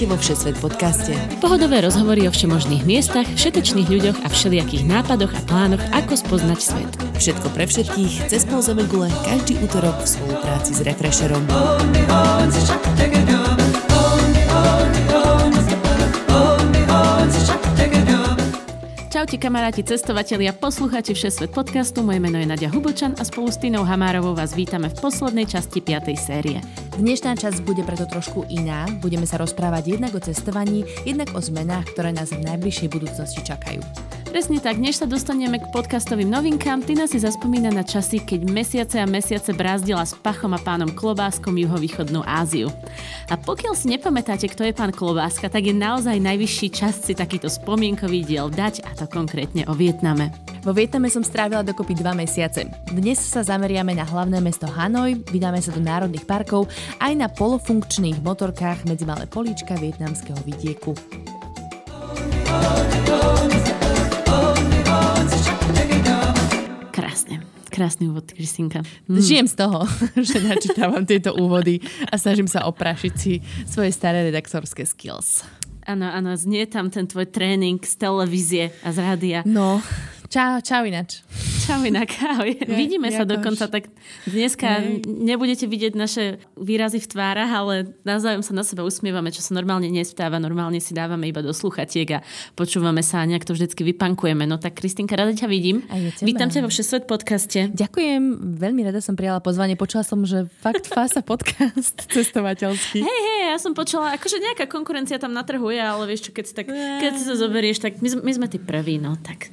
Vítajte vo Všesvet podcaste. Pohodové rozhovory o všemožných miestach, všetečných ľuďoch a všelijakých nápadoch a plánoch, ako spoznať svet. Všetko pre všetkých, cez pol gule, každý útorok v spolupráci s Refresherom. Čaute kamaráti, cestovatelia, poslucháči Všesvet podcastu. Moje meno je Nadia Hubočan a spolu s Týnou Hamárovou vás vítame v poslednej časti 5. série. Dnešná časť bude preto trošku iná. Budeme sa rozprávať jednak o cestovaní, jednak o zmenách, ktoré nás v najbližšej budúcnosti čakajú. Presne tak, než sa dostaneme k podcastovým novinkám, Tina si zaspomína na časy, keď mesiace a mesiace brázdila s Pachom a pánom Klobáskom juhovýchodnú Áziu. A pokiaľ si nepamätáte, kto je pán Klobáska, tak je naozaj najvyšší čas si takýto spomienkový diel dať, a to konkrétne o Vietname. Vo Vietname som strávila dokopy dva mesiace. Dnes sa zameriame na hlavné mesto Hanoj, vydáme sa do národných parkov aj na polofunkčných motorkách medzi malé políčka vietnamského vidieku. Krásny úvod, Kristinka. Mm. Žijem z toho, že načítavam tieto úvody a snažím sa oprašiť si svoje staré redaktorské skills. Áno, áno, znie tam ten tvoj tréning z televízie a z rádia. No, čau, čau inač. Čau inak, ahoj. Ja, Vidíme sa dokonca, tak dneska Nej. nebudete vidieť naše výrazy v tvárach, ale navzájom sa na seba usmievame, čo sa normálne nestáva. Normálne si dávame iba do sluchatiek a počúvame sa a nejak to vždycky vypankujeme. No tak Kristinka, rada ťa vidím. Vítam ťa vo Všesvet podcaste. Ďakujem, veľmi rada som prijala pozvanie. Počula som, že fakt fása podcast cestovateľský. Hej, hej, ja som počula, akože nejaká konkurencia tam natrhuje, ale vieš čo, keď si, tak, keď si to zoberieš, tak my, my sme tí prví, no tak,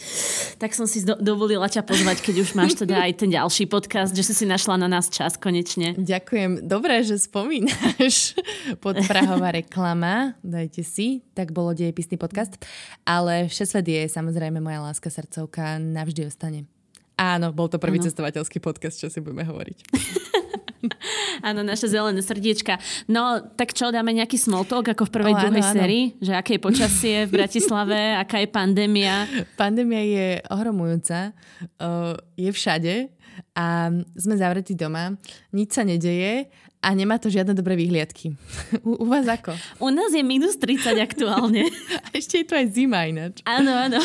tak som si do, dovolila ťa pozvať keď už máš teda aj ten ďalší podcast, že si si našla na nás čas konečne. Ďakujem. Dobre, že spomínaš. Podprahová reklama. Dajte si. Tak bolo dejepisný podcast. Ale Všesvet je samozrejme moja láska srdcovka. Navždy ostane. Áno, bol to prvý ano. cestovateľský podcast, čo si budeme hovoriť. Áno, naše zelené srdiečka. No, tak čo, dáme nejaký small talk ako v prvej, oh, druhej áno, sérii? Že aké je počasie v Bratislave, aká je pandémia? Pandémia je ohromujúca. je všade a sme zavretí doma. Nič sa nedeje a nemá to žiadne dobré výhliadky. U, u vás ako? U nás je minus 30 aktuálne. a ešte je to aj zima ináč. Áno, áno.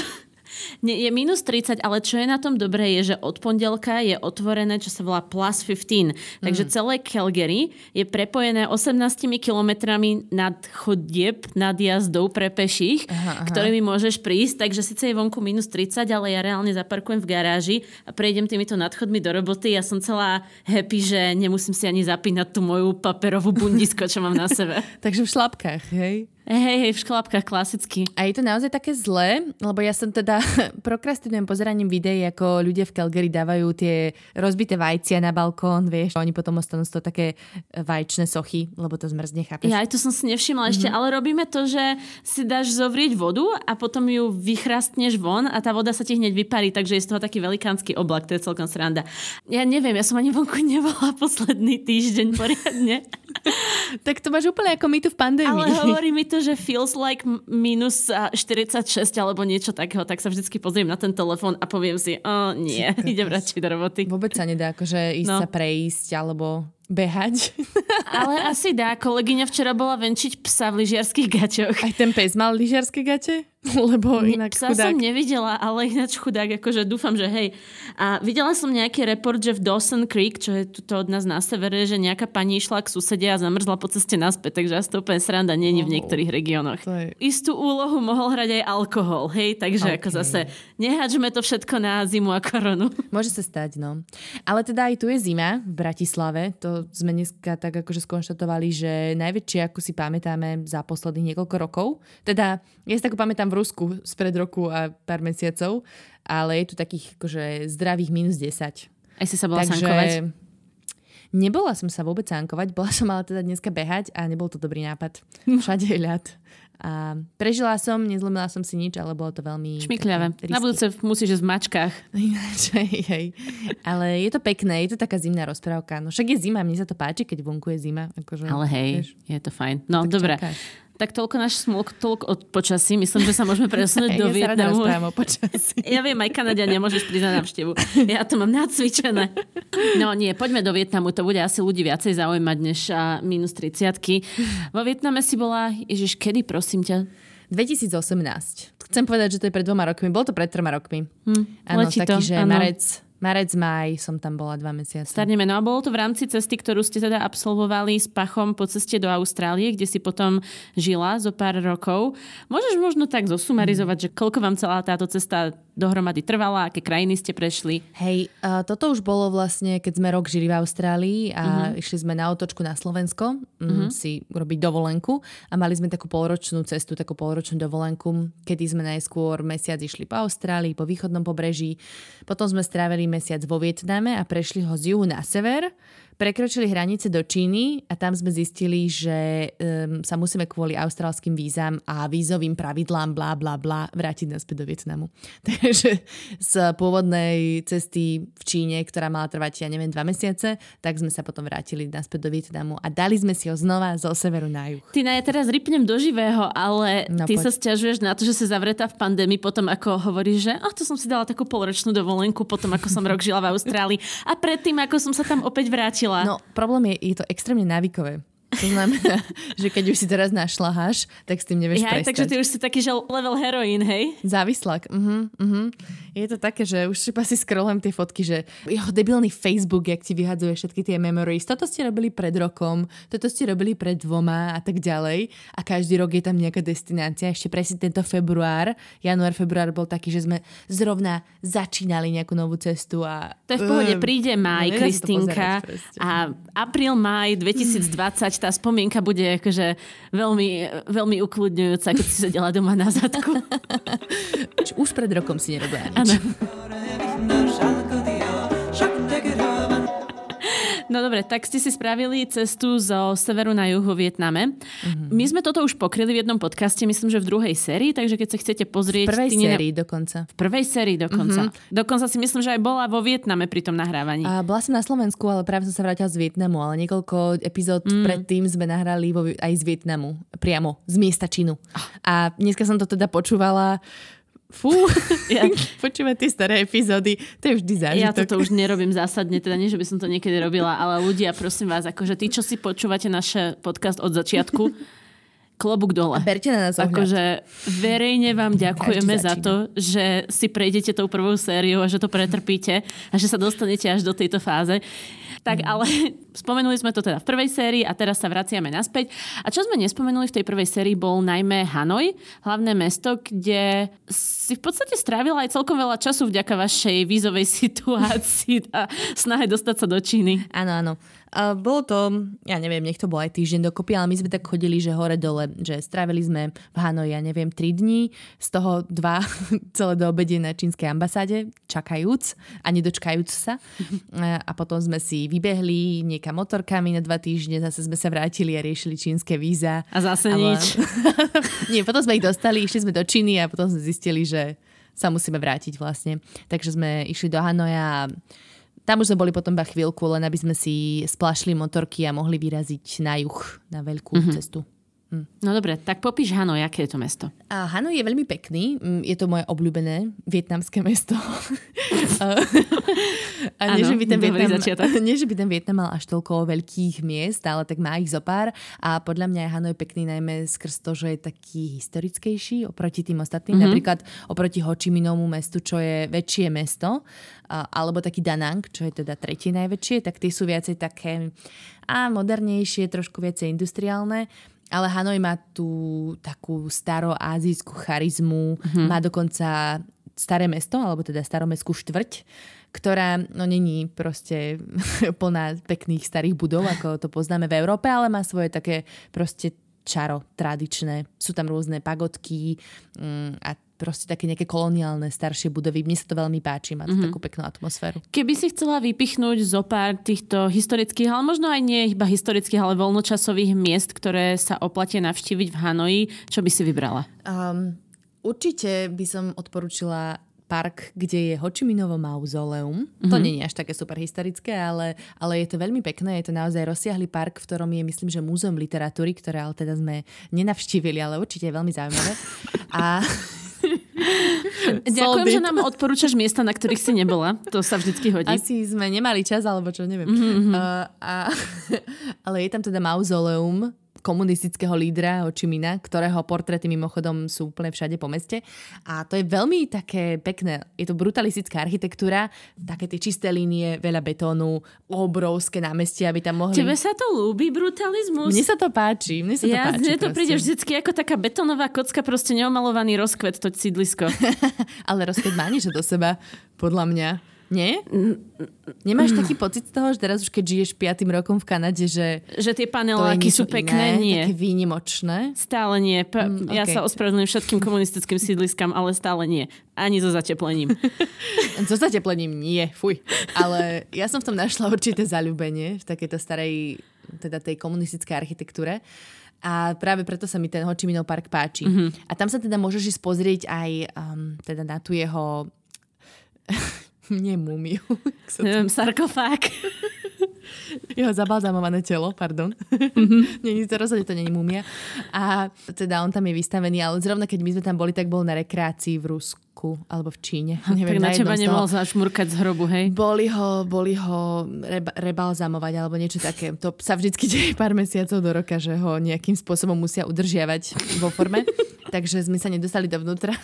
Nie, je minus 30, ale čo je na tom dobré, je, že od pondelka je otvorené, čo sa volá plus 15. Takže mm. celé Calgary je prepojené 18 kilometrami nad chodieb, nad jazdou pre peších, aha, aha. ktorými môžeš prísť. Takže síce je vonku minus 30, ale ja reálne zaparkujem v garáži a prejdem týmito nadchodmi do roboty. Ja som celá happy, že nemusím si ani zapínať tú moju paperovú bundisko, čo mám na sebe. Takže v šlapkách, hej? Hej, hej, v šklapkách klasicky. A je to naozaj také zlé, lebo ja som teda prokrastinujem pozeraním videí, ako ľudia v Calgary dávajú tie rozbité vajcia na balkón, vieš, oni potom ostanú z toho také vajčné sochy, lebo to zmrzne, chápeš? Ja aj to som si nevšimla mm-hmm. ešte, mhm. ale robíme to, že si dáš zovrieť vodu a potom ju vychrastneš von a tá voda sa ti hneď vyparí, takže je z toho taký velikánsky oblak, to je celkom sranda. Ja neviem, ja som ani vonku nebola posledný týždeň poriadne. tak to máš úplne ako my tu v pandémii. Ale hovorí mi to, že feels like minus 46 alebo niečo takého, tak sa vždycky pozriem na ten telefón a poviem si, o nie, idem radšej do roboty. Vôbec sa nedá akože ísť no. sa prejsť alebo behať. Ale asi dá. Kolegyňa včera bola venčiť psa v lyžiarských gaťoch. Aj ten pes mal lyžiarske gate? Lebo inak Psa chudák. som nevidela, ale ináč chudák, akože dúfam, že hej. A videla som nejaký report, že v Dawson Creek, čo je tuto od nás na severe, že nejaká pani išla k susede a zamrzla po ceste naspäť, takže asi to úplne sranda není oh, v niektorých regiónoch. Je... Istú úlohu mohol hrať aj alkohol, hej, takže okay. ako zase nehačme to všetko na zimu a koronu. Môže sa stať, no. Ale teda aj tu je zima v Bratislave, to sme dneska tak akože skonštatovali, že najväčšie, ako si pamätáme za posledných niekoľko rokov, teda ja si tak pamätám v Rusku spred roku a pár mesiacov, ale je tu takých akože zdravých minus 10. Aj si sa bola Takže... sankovať? Nebola som sa vôbec sankovať, bola som ale teda dneska behať a nebol to dobrý nápad. Všade je ľad. A prežila som, nezlomila som si nič, ale bolo to veľmi... Šmikľavé. Na budúce musíš ísť v mačkách. Ináč, hej, hej. Ale je to pekné, je to taká zimná rozprávka. No však je zima, mne sa to páči, keď vonku je zima. Akože, ale hej, vieš, je to fajn. No, dobre. Tak toľko náš smolk, toľko od počasí. Myslím, že sa môžeme presunúť do ja Vietnamu. Sa o počasí. Ja viem, aj Kanadia nemôžeš prísť na návštevu. Ja to mám nacvičené. No nie, poďme do Vietnamu. To bude asi ľudí viacej zaujímať než minus 30 Vo Vietname si bola, Ježiš, kedy prosím ťa? 2018. Chcem povedať, že to je pred dvoma rokmi. Bolo to pred troma rokmi. Hm, Áno, taký, to, že ano. marec, Marec, maj som tam bola dva mesiace. Starneme. No a bolo to v rámci cesty, ktorú ste teda absolvovali s Pachom po ceste do Austrálie, kde si potom žila zo pár rokov. Môžeš možno tak zosumarizovať, mm. že koľko vám celá táto cesta dohromady trvala, aké krajiny ste prešli? Hej, uh, toto už bolo vlastne, keď sme rok žili v Austrálii a uh-huh. išli sme na otočku na Slovensko um, uh-huh. si robiť dovolenku a mali sme takú polročnú cestu, takú polročnú dovolenku, kedy sme najskôr mesiac išli po Austrálii, po východnom pobreží, potom sme strávili mesiac vo Vietname a prešli ho z juhu na sever prekročili hranice do Číny a tam sme zistili, že um, sa musíme kvôli austrálskym vízam a vízovým pravidlám blá blá blá vrátiť naspäť do Vietnamu. Takže z pôvodnej cesty v Číne, ktorá mala trvať, ja neviem, dva mesiace, tak sme sa potom vrátili naspäť do Vietnamu a dali sme si ho znova zo severu na juh. Ty na ja teraz rypnem do živého, ale no, ty poď. sa stiažuješ na to, že sa zavretá v pandémii potom, ako hovoríš, že oh, to som si dala takú polročnú dovolenku potom, ako som rok žila v Austrálii a predtým, ako som sa tam opäť vrátila vrátila. No problém je, je to extrémne návykové. To znamená, že keď už si teraz našlaháš, tak s tým nevieš ja, prestať. Takže ty už si taký, že level heroín, hej? Závislak. Uh-huh, uh-huh. Je to také, že už si scrollujem tie fotky, že jeho debilný Facebook, jak ti vyhadzuje všetky tie memories. Toto ste robili pred rokom, toto ste robili pred dvoma a tak ďalej. A každý rok je tam nejaká destinácia. Ešte presne tento február, január, február bol taký, že sme zrovna začínali nejakú novú cestu. A, to je v pohode, príde maj, no, Kristínka a apríl, maj 2020 tá spomienka bude akože veľmi, veľmi ukludňujúca, keď si sedela doma na zadku. Už pred rokom si nerobila nič. No dobre, tak ste si spravili cestu zo severu na juh vo Vietname. Mm-hmm. My sme toto už pokryli v jednom podcaste, myslím, že v druhej sérii, takže keď sa chcete pozrieť... V prvej sérii ne... dokonca. V prvej sérii dokonca. Mm-hmm. Dokonca si myslím, že aj bola vo Vietname pri tom nahrávaní. A bola som na Slovensku, ale práve som sa vrátila z Vietnamu, ale niekoľko epizód mm. predtým sme nahrali vo, aj z Vietnamu, priamo, z miesta Čínu. Oh. A dneska som to teda počúvala Fú, ja. počúvať tie staré epizódy, to je vždy zážitok. Ja toto už nerobím zásadne, teda nie, že by som to niekedy robila, ale ľudia, prosím vás, akože tí, čo si počúvate náš podcast od začiatku, klobúk dole. A berte na nás Akože verejne vám ďakujeme za to, že si prejdete tou prvou sériou a že to pretrpíte a že sa dostanete až do tejto fáze. Tak mm. ale spomenuli sme to teda v prvej sérii a teraz sa vraciame naspäť. A čo sme nespomenuli v tej prvej sérii bol najmä Hanoj, hlavné mesto, kde si v podstate strávila aj celkom veľa času vďaka vašej vízovej situácii a snahe dostať sa do Číny. Áno, áno. A bolo to, ja neviem, nech to bol aj týždeň dokopy, ale my sme tak chodili, že hore-dole, že strávili sme v Hanoji, ja neviem, 3 dní, z toho dva celé do obede na čínskej ambasáde, čakajúc a nedočkajúc sa. A potom sme si vybehli niekam motorkami na dva týždne, zase sme sa vrátili a riešili čínske víza. A zase ale... nič. Nie, potom sme ich dostali, išli sme do Číny a potom sme zistili, že sa musíme vrátiť vlastne. Takže sme išli do Hanoja a tam už sme boli potom iba chvíľku, len aby sme si splašli motorky a mohli vyraziť na juh, na veľkú mm-hmm. cestu. Hm. No dobre, tak popíš Hanoj, aké je to mesto? A Hanoj je veľmi pekný, hm, je to moje obľúbené vietnamské mesto. a nie, že by ten Vietnam, nie, že by ten Vietnam mal až toľko veľkých miest, ale tak má ich zo pár. A podľa mňa je Hanoj pekný najmä skrz to, že je taký historickejší oproti tým ostatným. Mm-hmm. Napríklad oproti Ho Chi mestu, čo je väčšie mesto, alebo taký Danang, čo je teda tretie najväčšie, tak tie sú viacej také a modernejšie, trošku viacej industriálne. Ale Hanoj má tú takú staroázijskú charizmu, mm-hmm. má dokonca staré mesto, alebo teda staromestskú štvrť, ktorá no není proste plná pekných starých budov, ako to poznáme v Európe, ale má svoje také proste čaro tradičné. Sú tam rôzne pagodky mm, a proste také nejaké koloniálne staršie budovy. Mne sa to veľmi páči, má to mm-hmm. takú peknú atmosféru. Keby si chcela vypichnúť zo pár týchto historických, ale možno aj nie iba historických, ale voľnočasových miest, ktoré sa oplatia navštíviť v Hanoji, čo by si vybrala? Um, určite by som odporúčila park, kde je Hočiminovo mauzoleum. Mm-hmm. To Mhm. nie je až také super historické, ale, ale je to veľmi pekné. Je to naozaj rozsiahly park, v ktorom je, myslím, že múzeum literatúry, ktoré ale teda sme nenavštívili, ale určite je veľmi zaujímavé. A Ďakujem, že nám odporúčaš miesta, na ktorých si nebola. To sa vždycky hodí. Asi sme nemali čas, alebo čo, neviem. Mhm, Mm-hmm. Uh, a, ale je tam teda mauzoleum komunistického lídra Ho Chi Mina, ktorého portréty mimochodom sú úplne všade po meste. A to je veľmi také pekné. Je to brutalistická architektúra, také tie čisté línie, veľa betónu, obrovské námestia, aby tam mohli... Tebe sa to ľúbi, brutalizmus? Mne sa to páči, mne sa to ja, páči. mne to proste. príde vždycky ako taká betónová kocka, proste neomalovaný rozkvet, to sídlisko. Ale rozkvet má niečo do seba, podľa mňa. Nie? Nemáš taký pocit z toho, že teraz už keď žiješ piatým rokom v Kanade, že že tie paneláky sú pekné? iné, Nie. také výnimočné? Stále nie. Pa- Mm, Ja okej. sa ospravedlňujem všetkým komunistickým sídliskám, ale stále nie. Ani so zateplením. So zateplením nie, fuj. Ale ja som v tom našla určité zalúbenie v takejto starej, teda tej komunistickej architektúre. A práve preto sa mi ten Ho Chi Minhov park páči. Mm-hmm. A tam sa teda môžeš ísť pozrieť aj um, teda na tú jeho nie to- Neviem, sarkofág. jeho zabalzamované telo, pardon. nie, to rozhodne to není múmia. A teda on tam je vystavený, ale zrovna keď my sme tam boli, tak bol na rekreácii v Rusku alebo v Číne. tak Neviem, na teba jednom z toho. nemohol zašmurkať z hrobu, hej? Boli ho, boli ho reba, rebalzamovať alebo niečo také. To sa vždycky deje pár mesiacov do roka, že ho nejakým spôsobom musia udržiavať vo forme. Takže sme sa nedostali dovnútra.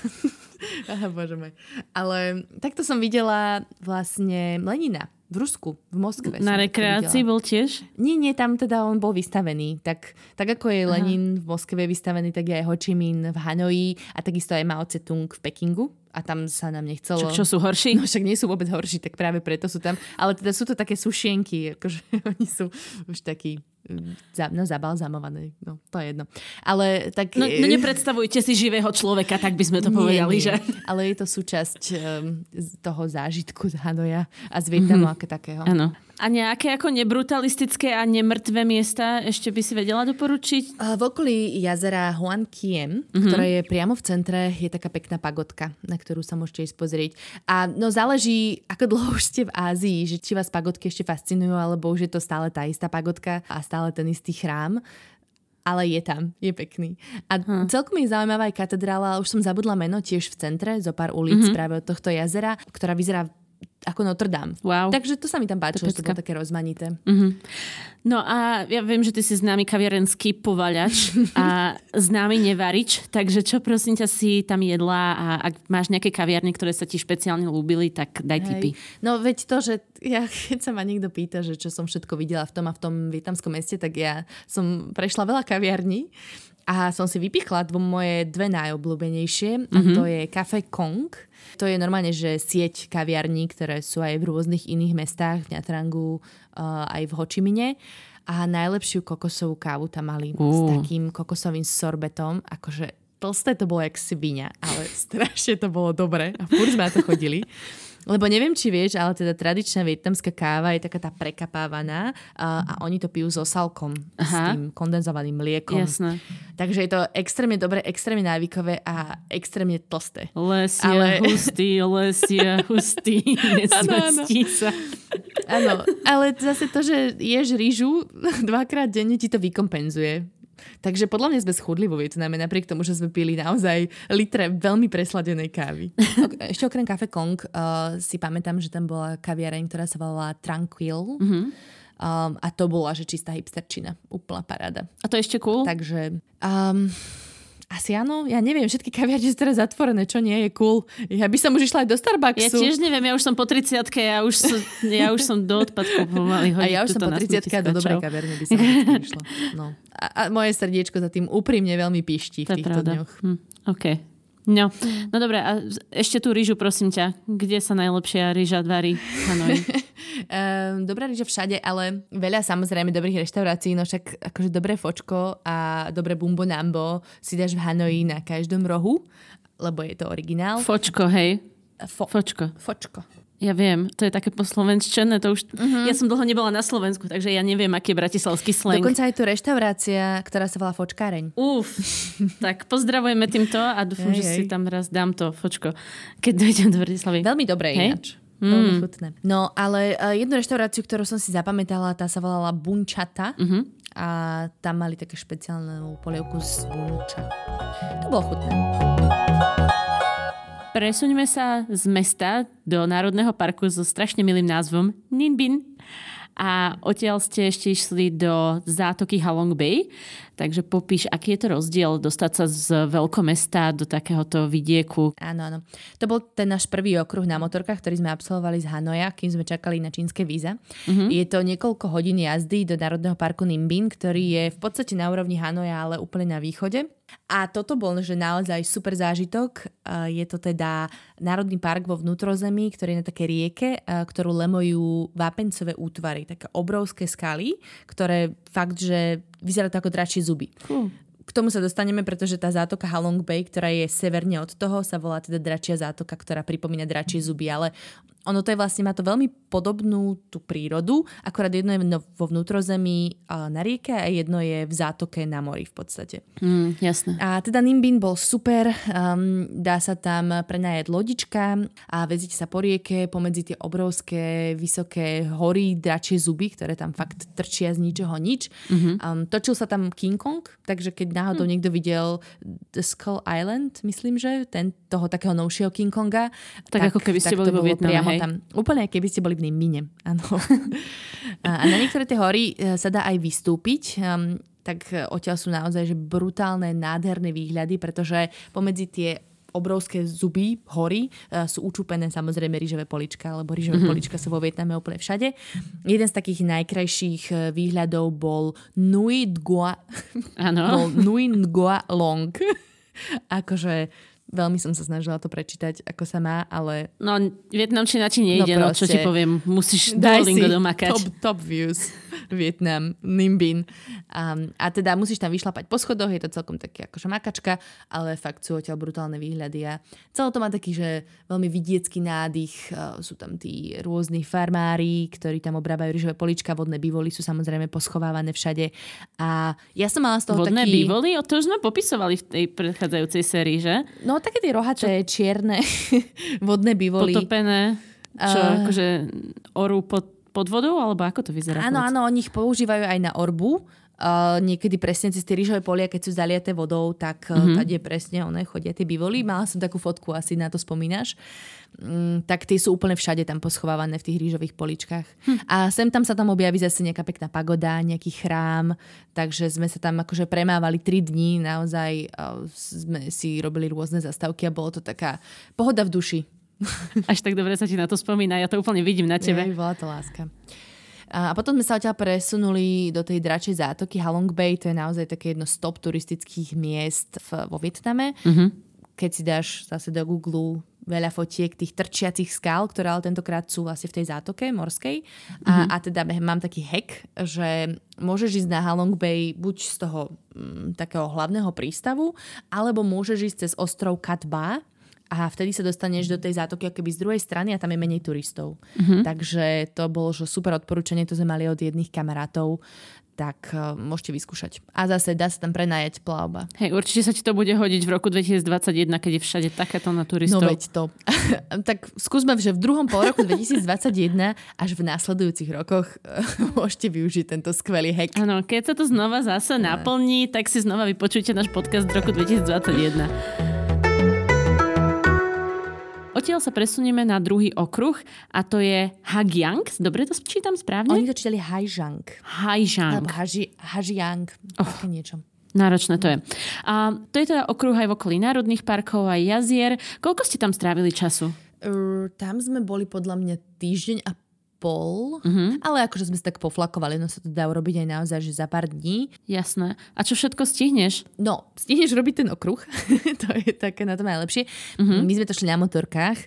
Aha, bože môj. Ale takto som videla vlastne Lenina v Rusku, v Moskve. Na rekreácii bol tiež? Nie, nie, tam teda on bol vystavený. Tak, tak ako je Lenin v Moskve vystavený, tak je aj Ho Chi Minh v Hanoji a takisto aj Mao Tse-tung v Pekingu. A tam sa nám nechcelo... Čo, čo sú horší? No však nie sú vôbec horší, tak práve preto sú tam. Ale teda sú to také sušienky, akože oni sú už takí mm, za, no, zabalzamované. No, to je jedno. Ale tak... No, no nepredstavujte si živého človeka, tak by sme to Nie, povedali, nie. že? Ale je to súčasť um, toho zážitku z Hanoja a z Vietnamu mm-hmm. ako takého. Áno. A nejaké ako nebrutalistické a nemrtvé miesta ešte by si vedela doporučiť? V okolí jazera Huan Kiem, mm-hmm. ktoré je priamo v centre, je taká pekná pagotka, na ktorú sa môžete ísť pozrieť. A no záleží, ako dlho už ste v Ázii, že či vás pagodky ešte fascinujú, alebo už je to stále tá istá pagotka a stále ten istý chrám. Ale je tam, je pekný. A hm. celkom je zaujímavá aj katedrála, už som zabudla meno, tiež v centre, zo pár ulic mm-hmm. práve od tohto jazera, ktorá vyzerá ako Notre Dame. Wow. Takže to sa mi tam páčilo, že to bolo také rozmanité. No a ja viem, že ty si známy kaviarenský povaľač a známy nevarič, takže čo prosím ťa si tam jedla a ak máš nejaké kaviarny, ktoré sa ti špeciálne ľúbili, tak daj tipy. No veď to, že ja, keď sa ma niekto pýta, že čo som všetko videla v tom a v tom vietnamskom meste, tak ja som prešla veľa kaviarní a som si vypichla dvo moje dve najobľúbenejšie a to je Café Kong. To je normálne, že sieť kaviarní, ktoré sú aj v rôznych iných mestách, v Ňatrangu, uh, aj v Hočimine. A najlepšiu kokosovú kávu tam mali s Ú. takým kokosovým sorbetom, akože tlsté to bolo jak svinia, ale strašne to bolo dobre a furt sme na to chodili. Lebo neviem, či vieš, ale teda tradičná vietnamská káva je taká tá prekapávaná a, a oni to pijú so salkom, s Aha. tým kondenzovaným mliekom. Jasné. Takže je to extrémne dobre, extrémne návykové a extrémne tlsté. Lesia Ale- hustý, lesia hustý, nesmestí sa. Áno, ale zase to, že ješ rýžu dvakrát denne ti to vykompenzuje. Takže podľa mňa sme schudli vo Vietname, napriek tomu, že sme pili naozaj litre veľmi presladenej kávy. Ešte okrem Café Kong uh, si pamätám, že tam bola kaviareň, ktorá sa volala Tranquil. Mm-hmm. Um, a to bola, že čistá hipsterčina. Úplná paráda. A to je ešte cool? Takže... Um, asi áno, ja neviem, všetky kaviarne sú teraz zatvorené, čo nie je cool. Ja by som už išla aj do Ja Starbucksu. tiež neviem, ja už som po 30 ja už som, ja už som do odpadkov pomaly A ja už som po na 30 a do dobrej kaviarne by som išla. No. A, a moje srdiečko za tým úprimne veľmi píšti To v týchto pravda. dňoch. Hm, OK. No, no dobre, a ešte tú rýžu, prosím ťa. Kde sa najlepšia rýža varí? Um, dobrá rýža všade, ale veľa samozrejme dobrých reštaurácií, no však akože dobré fočko a dobré bumbo nambo si dáš v Hanoji na každom rohu, lebo je to originál. Fočko, hej. Fo- Fočko. fočko. Ja viem, to je také poslovenčené, to už... Uh-huh. Ja som dlho nebola na Slovensku, takže ja neviem, aký je bratislavský slang. Dokonca je tu reštaurácia, ktorá sa volá Fočkáreň. Uf, tak pozdravujeme týmto a dúfam, že si tam raz dám to fočko, keď dojdem do Bratislavy. Veľmi dobré hej? ináč. Mm. Veľmi chutné. No, ale uh, jednu reštauráciu, ktorú som si zapamätala, tá sa volala Bunčata. Uh-huh. A tam mali také špeciálnu polievku z bunča. To bolo chutné. Presuňme sa z mesta do Národného parku so strašne milým názvom Ninbin a odtiaľ ste ešte išli do zátoky Halong Bay. Takže popíš, aký je to rozdiel dostať sa z veľkomesta do takéhoto vidieku. Áno, áno. To bol ten náš prvý okruh na motorkách, ktorý sme absolvovali z Hanoja, kým sme čakali na čínske víza. Uh-huh. Je to niekoľko hodín jazdy do Národného parku Nimbin, ktorý je v podstate na úrovni Hanoja, ale úplne na východe. A toto bol že naozaj super zážitok. Je to teda Národný park vo vnútrozemí, ktorý je na také rieke, ktorú lemojú vápencové útvary, také obrovské skaly, ktoré fakt, že vyzerá to ako dračie zuby. Uh. K tomu sa dostaneme, pretože tá zátoka Halong Bay, ktorá je severne od toho, sa volá teda dračia zátoka, ktorá pripomína dračie zuby, ale ono to je vlastne, má to veľmi podobnú tú prírodu, akorát jedno je vo vnútrozemí na rieke a jedno je v zátoke na mori v podstate. Mm, jasné. A teda Nimbin bol super, um, dá sa tam prenajať lodička a vezíte sa po rieke pomedzi tie obrovské, vysoké hory, dračie zuby, ktoré tam fakt trčia z ničoho nič. Mm-hmm. Um, točil sa tam King Kong, takže keď náhodou mm. niekto videl The Skull Island, myslím, že ten toho takého novšieho King Konga. Tak, tak ako keby ste boli vo Vietname, tam. Úplne, keby ste boli v Nimbine. Áno. a na niektoré tie hory e, sa dá aj vystúpiť. Um, tak e, odtiaľ sú naozaj že brutálne, nádherné výhľady, pretože pomedzi tie obrovské zuby, hory, uh, sú učúpené samozrejme rýžové polička, lebo rýžové mm-hmm. polička sú vo Vietname úplne všade. Jeden z takých najkrajších výhľadov bol Nui Ngoa, bol Nui Ngoa Long. akože Veľmi som sa snažila to prečítať, ako sa má, ale... No, vietnamčina ti nejde, no, no čo ti poviem. Musíš Duolingo domakať. Top, top views. Vietnam, Nimbin. Um, a teda musíš tam vyšlapať po schodoch, je to celkom také akože makačka, ale fakt sú odtiaľ brutálne výhľady a celé to má taký, že veľmi vidiecký nádych, uh, sú tam tí rôzni farmári, ktorí tam obrábajú rýžové polička, vodné bývoly sú samozrejme poschovávané všade a ja som mala z toho vodné taký... bývoly? O to už sme popisovali v tej predchádzajúcej sérii, že? No také tie rohaté, Čo? čierne vodné bývoly. Potopené. Čo, uh, akože orú pod pod vodou, alebo ako to vyzerá? Áno, áno, oni ich používajú aj na orbu. Uh, niekedy presne cez tie rýžové polia, keď sú zaliaté vodou, tak uh-huh. tady presne one chodia tie bývoly. Mala som takú fotku, asi na to spomínaš. Um, tak tie sú úplne všade tam poschovávané v tých rýžových poličkách. Hm. A sem tam sa tam objaví zase nejaká pekná pagoda, nejaký chrám, takže sme sa tam akože premávali tri dní, naozaj uh, sme si robili rôzne zastavky a bolo to taká pohoda v duši. Až tak dobre sa ti na to spomína, ja to úplne vidím na tebe. Je, bola to láska. A potom sme sa odtiaľ presunuli do tej dračej zátoky Halong Bay, to je naozaj také jedno z top turistických miest v, vo Vietname. Uh-huh. Keď si dáš zase do Google veľa fotiek tých trčiacich skál, ktoré ale tentokrát sú vlastne v tej zátoke morskej. A, mm-hmm. a teda mám taký hack, že môžeš ísť na Halong Bay buď z toho m, mm, takého hlavného prístavu, alebo môžeš ísť cez ostrov Katba, a vtedy sa dostaneš do tej zátoky keby z druhej strany a tam je menej turistov. Mm-hmm. Takže to bolo že super odporúčanie, to sme mali od jedných kamarátov, tak uh, môžete vyskúšať. A zase dá sa tam prenajať plavba. Hej, určite sa ti to bude hodiť v roku 2021, keď je všade takéto na turistov. No veď to. tak skúsme, že v druhom pol roku 2021 až v následujúcich rokoch uh, môžete využiť tento skvelý hack. Áno, keď sa to znova zase naplní, tak si znova vypočujte náš podcast z roku 2021. Odtiaľ sa presunieme na druhý okruh a to je Hagyang. Dobre to čítam správne? Oni to čítali Haijang. Haijang. Alebo Hajiang. Oh. Také niečo. Náročné to je. A to je teda okruh aj v okolí národných parkov a jazier. Koľko ste tam strávili času? Uh, tam sme boli podľa mňa týždeň a pol, mm-hmm. ale akože sme sa tak poflakovali, no sa to dá urobiť aj naozaj, že za pár dní. Jasné. A čo všetko stihneš? No, stihneš robiť ten okruh, to je také na to najlepšie. Mm-hmm. My sme to šli na motorkách.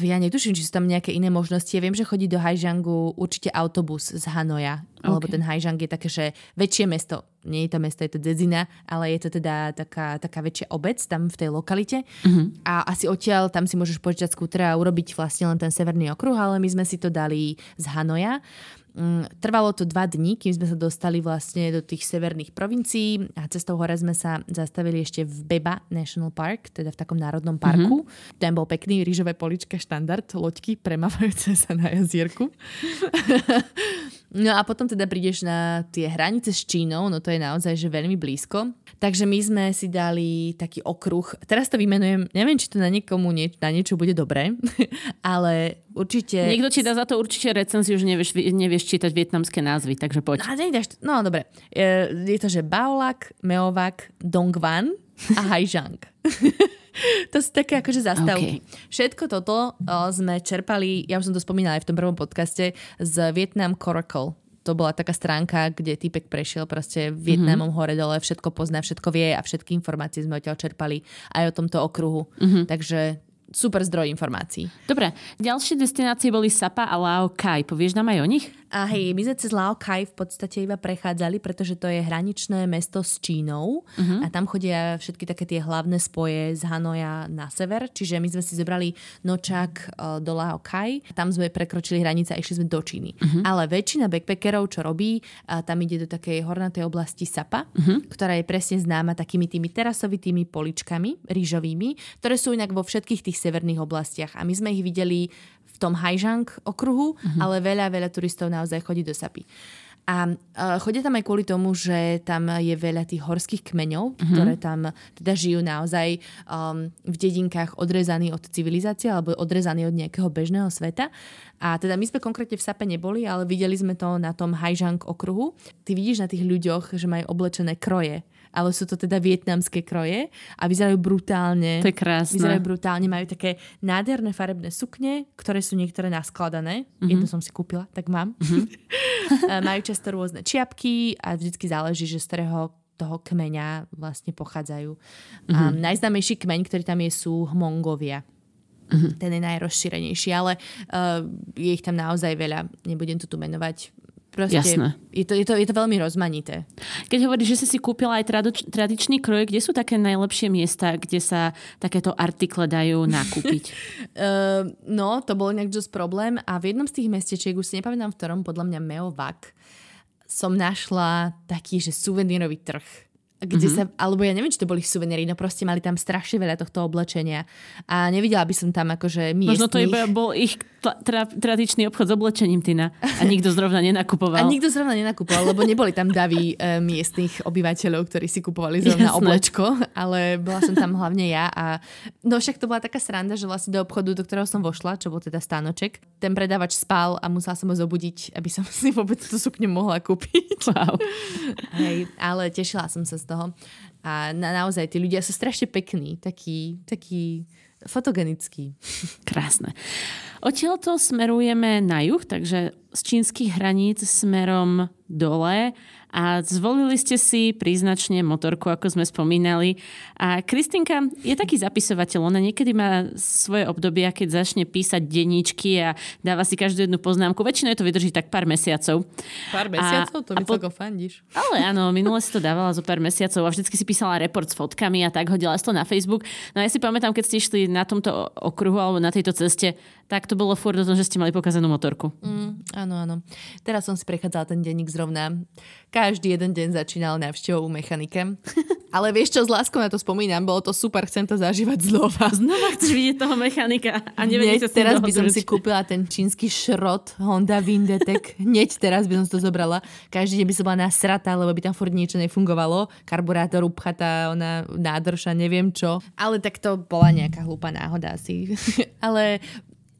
Ja netuším, či sú tam nejaké iné možnosti. Ja viem, že chodí do Hajžangu určite autobus z Hanoja lebo OK. ten Haižang je také, že väčšie mesto, nie je to mesto, je to dedzina, ale je to teda taká, taká väčšia obec tam v tej lokalite a asi odtiaľ tam si môžeš požičať skúter a urobiť vlastne len ten severný okruh, ale my sme si to dali z Hanoja. Mm, Trvalo to dva dní, kým sme sa dostali vlastne do tých severných provincií a cestou hore sme sa zastavili ešte v Beba National Park, teda v takom národnom parku. Mm-hmm. Ten bol pekný, rýžové polička štandard, loďky premávajúce sa na jazierku. No a potom teda prídeš na tie hranice s Čínou, no to je naozaj že veľmi blízko. Takže my sme si dali taký okruh, teraz to vymenujem, neviem, či to na niekomu nie, na niečo bude dobré, ale určite... Niekto ti dá za to určite recenziu, že nevieš, nevieš čítať vietnamské názvy, takže poď. A nedáš, no dobre, je, je to, že Baolak, Meovak, Dongvan a Haijiang. to sú také akože zastávky. Okay. Všetko toto o, sme čerpali, ja už som to spomínala aj v tom prvom podcaste, z Vietnam Coracle. To bola taká stránka, kde týpek prešiel proste Vietnamom mm-hmm. hore dole, všetko pozná, všetko vie a všetky informácie sme odtiaľ čerpali aj o tomto okruhu. Mm-hmm. Takže super zdroj informácií. Dobre, ďalšie destinácie boli Sapa a Lao Kai. Povieš nám aj o nich? A hej, my sme cez Lao Kai v podstate iba prechádzali, pretože to je hraničné mesto s Čínou uh-huh. a tam chodia všetky také tie hlavné spoje z Hanoja na sever, čiže my sme si zobrali nočák uh, do Lao Kai, tam sme prekročili hranice a išli sme do Číny. Uh-huh. Ale väčšina backpackerov, čo robí, uh, tam ide do takej hornatej oblasti Sapa, uh-huh. ktorá je presne známa takými tými terasovitými poličkami, rýžovými, ktoré sú inak vo všetkých tých severných oblastiach a my sme ich videli v tom Haijiang okruhu, uh-huh. ale veľa, veľa turistov naozaj chodí do Sapy. A uh, chodia tam aj kvôli tomu, že tam je veľa tých horských kmeňov, uh-huh. ktoré tam teda žijú naozaj um, v dedinkách odrezaní od civilizácie alebo odrezaní od nejakého bežného sveta. A teda my sme konkrétne v Sape neboli, ale videli sme to na tom Haijiang okruhu. Ty vidíš na tých ľuďoch, že majú oblečené kroje ale sú to teda vietnamské kroje a vyzerajú brutálne. To je krásne. Vyzerajú brutálne, majú také nádherné farebné sukne, ktoré sú niektoré naskladané. Mm-hmm. Jednu som si kúpila, tak mám. Mm-hmm. majú často rôzne čiapky a vždycky záleží, že z ktorého toho kmeňa vlastne pochádzajú. Mm-hmm. A najznámejší kmeň, ktorý tam je, sú Hmongovia. Mm-hmm. Ten je najrozšírenejší, ale uh, je ich tam naozaj veľa. Nebudem to tu menovať. Proste Jasné. Je to, je, to, je to veľmi rozmanité. Keď hovoríš, že si si kúpila aj tradu- tradičný kroj, kde sú také najlepšie miesta, kde sa takéto artikle dajú nakúpiť? uh, no, to bol nejak dosť problém a v jednom z tých mestečiek, už si nepamätám v ktorom, podľa mňa Meovak, som našla taký, že suvenírový trh kde mm-hmm. sa, alebo ja neviem, či to boli suveníry, no proste mali tam strašne veľa tohto oblečenia a nevidela by som tam akože miestných. Možno to iba bol ich tra- tra- tradičný obchod s oblečením, Tina. A nikto zrovna nenakupoval. A nikto zrovna nenakupoval, lebo neboli tam davy e, miestnych obyvateľov, ktorí si kupovali zrovna Jasné. oblečko, ale bola som tam hlavne ja a no však to bola taká sranda, že vlastne do obchodu, do ktorého som vošla, čo bol teda stánoček, ten predávač spal a musela som ho zobudiť, aby som si vôbec tú sukňu mohla kúpiť. Wow. Hej, ale tešila som sa z toho. A na, naozaj, tí ľudia sú strašne pekní, takí, takí fotogenickí. Krásne. Odtiaľto smerujeme na juh, takže z čínskych hraníc smerom dole a zvolili ste si príznačne motorku, ako sme spomínali. A Kristinka je taký zapisovateľ. Ona niekedy má svoje obdobia, keď začne písať denníčky a dáva si každú jednu poznámku. Väčšinou je to vydrží tak pár mesiacov. Pár mesiacov? To mi po... celkom fandíš. Ale áno, minule si to dávala zo pár mesiacov a vždycky si písala report s fotkami a tak hodila si to na Facebook. No a ja si pamätám, keď ste išli na tomto okruhu alebo na tejto ceste, tak to bolo furt o tom, že ste mali pokazanú motorku. Mm, áno, áno. Teraz som si prechádzala ten denník zrovna. Každý jeden deň začínal návštevou u mechanike. Ale vieš čo, s láskou na to spomínam, bolo to super, chcem to zažívať znova. Znova chceš vidieť toho mechanika a nevedieť sa teraz by som si kúpila ten čínsky šrot Honda Vindetek. Hneď teraz by som to zobrala. Každý deň by som bola nasratá, lebo by tam furt niečo nefungovalo. Karburátor upchatá, ona nádrž a neviem čo. Ale tak to bola nejaká hlúpa náhoda asi. Ale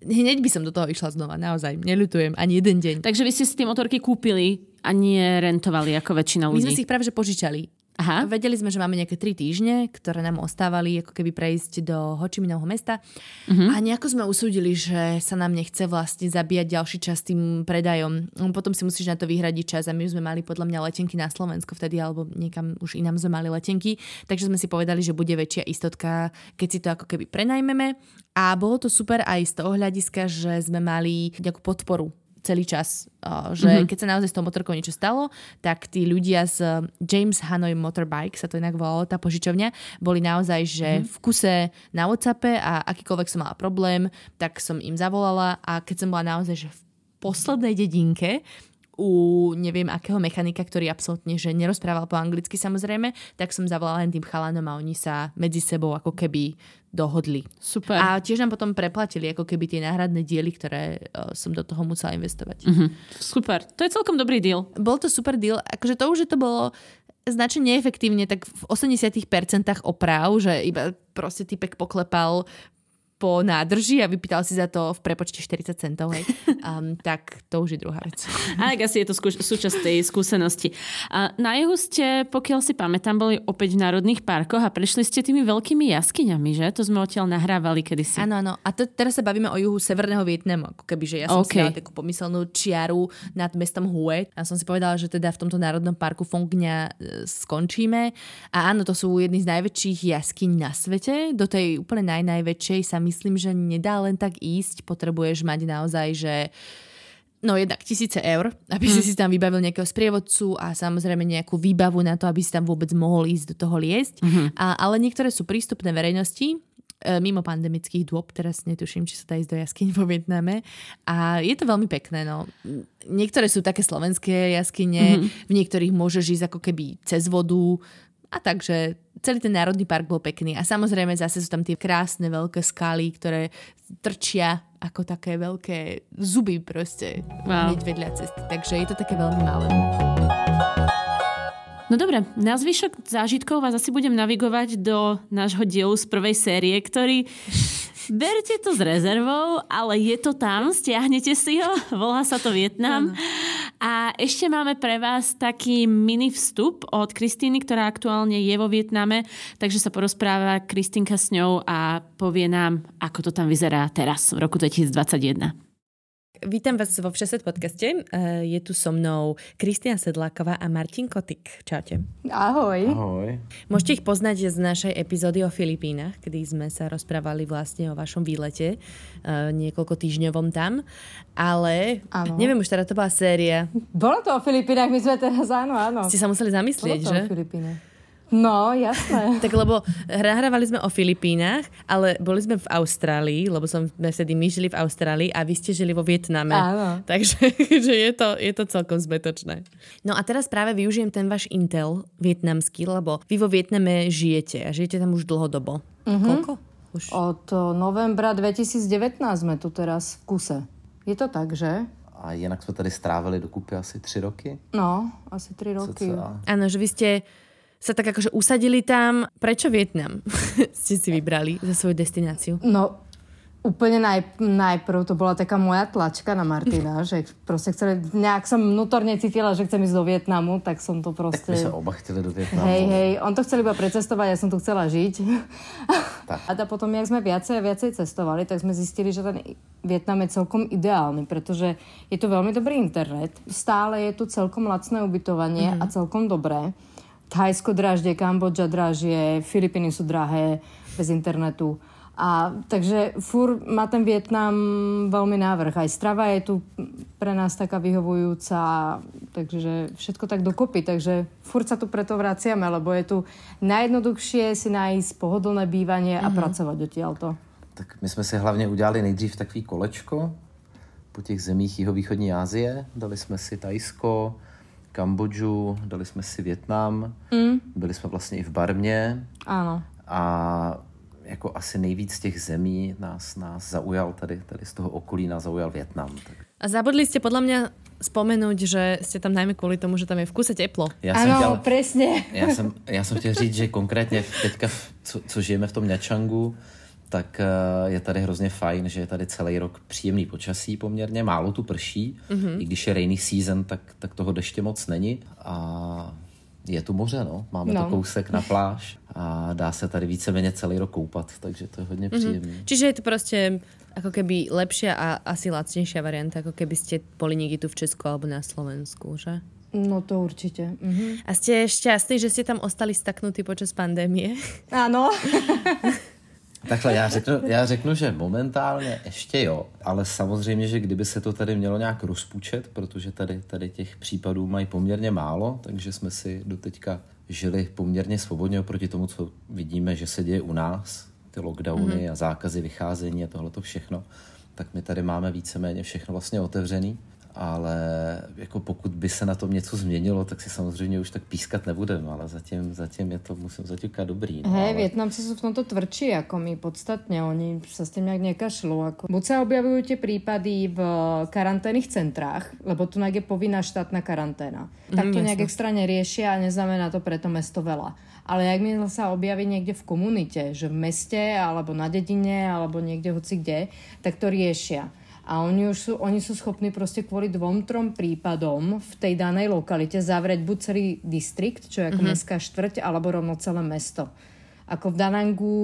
hneď by som do toho išla znova, naozaj. Neľutujem ani jeden deň. Takže vy ste si tie motorky kúpili a nie rentovali ako väčšina My ľudí. sme si ich práve že požičali. Aha. Vedeli sme, že máme nejaké tri týždne, ktoré nám ostávali ako keby prejsť do Hočiminovho mesta. Uh-huh. A nejako sme usúdili, že sa nám nechce vlastne zabíjať ďalší čas tým predajom. Potom si musíš na to vyhradiť čas a my už sme mali podľa mňa letenky na Slovensko vtedy, alebo niekam už inám sme mali letenky. Takže sme si povedali, že bude väčšia istotka, keď si to ako keby prenajmeme. A bolo to super aj z toho hľadiska, že sme mali nejakú podporu celý čas. Že mm-hmm. keď sa naozaj s tou motorkou niečo stalo, tak tí ľudia z James Hanoi Motorbike, sa to inak volalo, tá požičovňa, boli naozaj, že mm-hmm. v kuse na Whatsappe a akýkoľvek som mala problém, tak som im zavolala a keď som bola naozaj, že v poslednej dedinke, u neviem akého mechanika, ktorý absolútne že nerozprával po anglicky samozrejme, tak som zavolala len tým chalanom a oni sa medzi sebou ako keby dohodli. Super. A tiež nám potom preplatili ako keby tie náhradné diely, ktoré uh, som do toho musela investovať. Mm-hmm. Super. To je celkom dobrý deal. Bol to super deal. Akože to už, že to bolo značne neefektívne, tak v 80% oprav, že iba proste typek poklepal po nádrži a vypýtal si za to v prepočte 40 centov, hej, um, tak to už je druhá vec. A asi je to skú, súčasť tej skúsenosti. A na juhu ste, pokiaľ si pamätám, boli opäť v národných parkoch a prešli ste tými veľkými jaskyňami, že? To sme odtiaľ nahrávali kedysi. Áno, áno. A to, teraz sa bavíme o juhu Severného Vietnamu, ako keby, že ja som okay. si takú pomyselnú čiaru nad mestom Hue a som si povedala, že teda v tomto národnom parku Fongňa e, skončíme. A áno, to sú jedny z najväčších jaskyň na svete. Do tej úplne najnajväčšej sa myslím, že nedá len tak ísť. Potrebuješ mať naozaj, že no jednak tisíce eur, aby si mm. si tam vybavil nejakého sprievodcu a samozrejme nejakú výbavu na to, aby si tam vôbec mohol ísť do toho liesť. Mm-hmm. A, ale niektoré sú prístupné verejnosti, e, mimo pandemických dôb, teraz netuším, či sa dá ísť do jaskyň vo Vietname. A je to veľmi pekné. No. Niektoré sú také slovenské jaskyne, mm-hmm. v niektorých môžeš ísť ako keby cez vodu, a takže celý ten národný park bol pekný. A samozrejme zase sú tam tie krásne veľké skaly, ktoré trčia ako také veľké zuby proste wow. vedľa cesty. Takže je to také veľmi malé. No dobre, na zvyšok zážitkov vás asi budem navigovať do nášho dielu z prvej série, ktorý Berte to s rezervou, ale je to tam, stiahnete si ho, volá sa to Vietnam. A ešte máme pre vás taký mini vstup od Kristýny, ktorá aktuálne je vo Vietname, takže sa porozpráva Kristýnka s ňou a povie nám, ako to tam vyzerá teraz v roku 2021. Vítam vás vo Všeset podcaste. Eh, je tu so mnou Kristina Sedláková a Martin Kotik. Čaute. Ahoj. Ahoj. Môžete ich poznať z našej epizódy o Filipínach, kedy sme sa rozprávali vlastne o vašom výlete eh, niekoľko týždňovom tam. Ale ano. neviem, už teda to bola séria. Bolo to o Filipínach, my sme teraz, áno, áno. Ste sa museli zamyslieť, Bolo to že? o Filipínach. No, jasné. tak lebo nahrávali sme o Filipínach, ale boli sme v Austrálii, lebo som vtedy my žili v Austrálii a vy ste žili vo Vietname. Áno. Takže že je, to, je to celkom zmetočné. No a teraz práve využijem ten váš Intel vietnamský, lebo vy vo Vietname žijete a žijete tam už dlhodobo. Uh-huh. Koľko? Už? Od novembra 2019 sme tu teraz v kuse. Je to tak, že? A jinak jsme tady strávili dokupy asi tři roky. No, asi tři roky. Áno, že vy ste sa tak akože usadili tam. Prečo Vietnam ste si vybrali za svoju destináciu? No, úplne naj, najprv to bola taká moja tlačka na Martina, že proste chceli, nejak som vnútorne cítila, že chcem ísť do Vietnamu, tak som to proste... Tak my sa oba chceli do Vietnamu. Hej, hej, on to chcel iba precestovať, ja som tu chcela žiť. Tak. A potom, jak sme viacej a viacej cestovali, tak sme zistili, že ten Vietnam je celkom ideálny, pretože je to veľmi dobrý internet, stále je tu celkom lacné ubytovanie mm-hmm. a celkom dobré. Thajsko draždie, Kambodža dražie, Filipíny sú drahé bez internetu. A takže fur má ten Vietnam veľmi návrh. Aj strava je tu pre nás taká vyhovujúca, takže všetko tak dokopy. Takže fur sa tu preto vraciame, lebo je tu najjednoduchšie si nájsť pohodlné bývanie a mm-hmm. pracovať odtiaľto. Tak my jsme si hlavně udělali nejdřív takový kolečko po těch zemích jihovýchodní Asie. Dali jsme si Tajsko, Kambodžu, dali jsme si Větnam, mm. byli jsme vlastně i v Barmě. Ano. A jako asi nejvíc těch zemí nás, nás zaujal tady, tady z toho okolí nás zaujal Větnam. Tak. A zabudli ste podľa mňa spomenúť, že ste tam najmä kvôli tomu, že tam je v kuse teplo. Já ano, chtěl, presne. Já jsem, já jsem chtěl říct, že konkrétně teďka, co, co žijeme v tom Ňačangu, tak eh, je tady hrozně fajn, že je tady celý rok příjemný počasí poměrně, málo tu prší, mm-hmm. i když je rainy season, tak, tak toho deště moc není a je tu moře, no. Máme no. to kousek na pláž a dá se tady víceméně celý rok koupat, takže to je hodně mhm. příjemné. Mm-hmm. Čiže je to prostě ako keby lepšia a asi lacnejšia varianta, ako keby ste boli niekde tu v Česku alebo na Slovensku, že? No to určite. Mhm. A ste šťastní, že ste tam ostali staknutí počas pandémie? Áno. Takhle já řeknu, já řeknu, že momentálně ještě jo, ale samozřejmě, že kdyby se to tady mělo nějak rozpůčet, protože tady, tady těch případů mají poměrně málo, takže jsme si doteďka žili poměrně svobodně oproti tomu, co vidíme, že se děje u nás, ty lockdowny mm-hmm. a zákazy vycházení a tohle všechno, tak my tady máme víceméně všechno vlastně otevřený ale jako pokud by se na tom něco změnilo, tak si samozřejmě už tak pískat nebudeme, ale zatím, zatím je to, musím zaťukat dobrý. No, Hej, ale... Vietnamci sú v tomto tvrdší ako my podstatne, oni sa s tým nejak nekašľú. Ako... Buď sa objavujú tie prípady v karanténnych centrách, lebo tu je povinná štátna karanténa. Mm, tak to nejak extra neriešia a neznamená to preto mesto veľa. Ale ak mi sa objaví niekde v komunite, že v meste, alebo na dedine, alebo niekde hoci kde, tak to riešia a oni už sú, oni sú schopní proste kvôli dvom, trom prípadom v tej danej lokalite zavrieť buď celý distrikt, čo je ako mm-hmm. mestská štvrť, alebo rovno celé mesto. Ako v Danangu,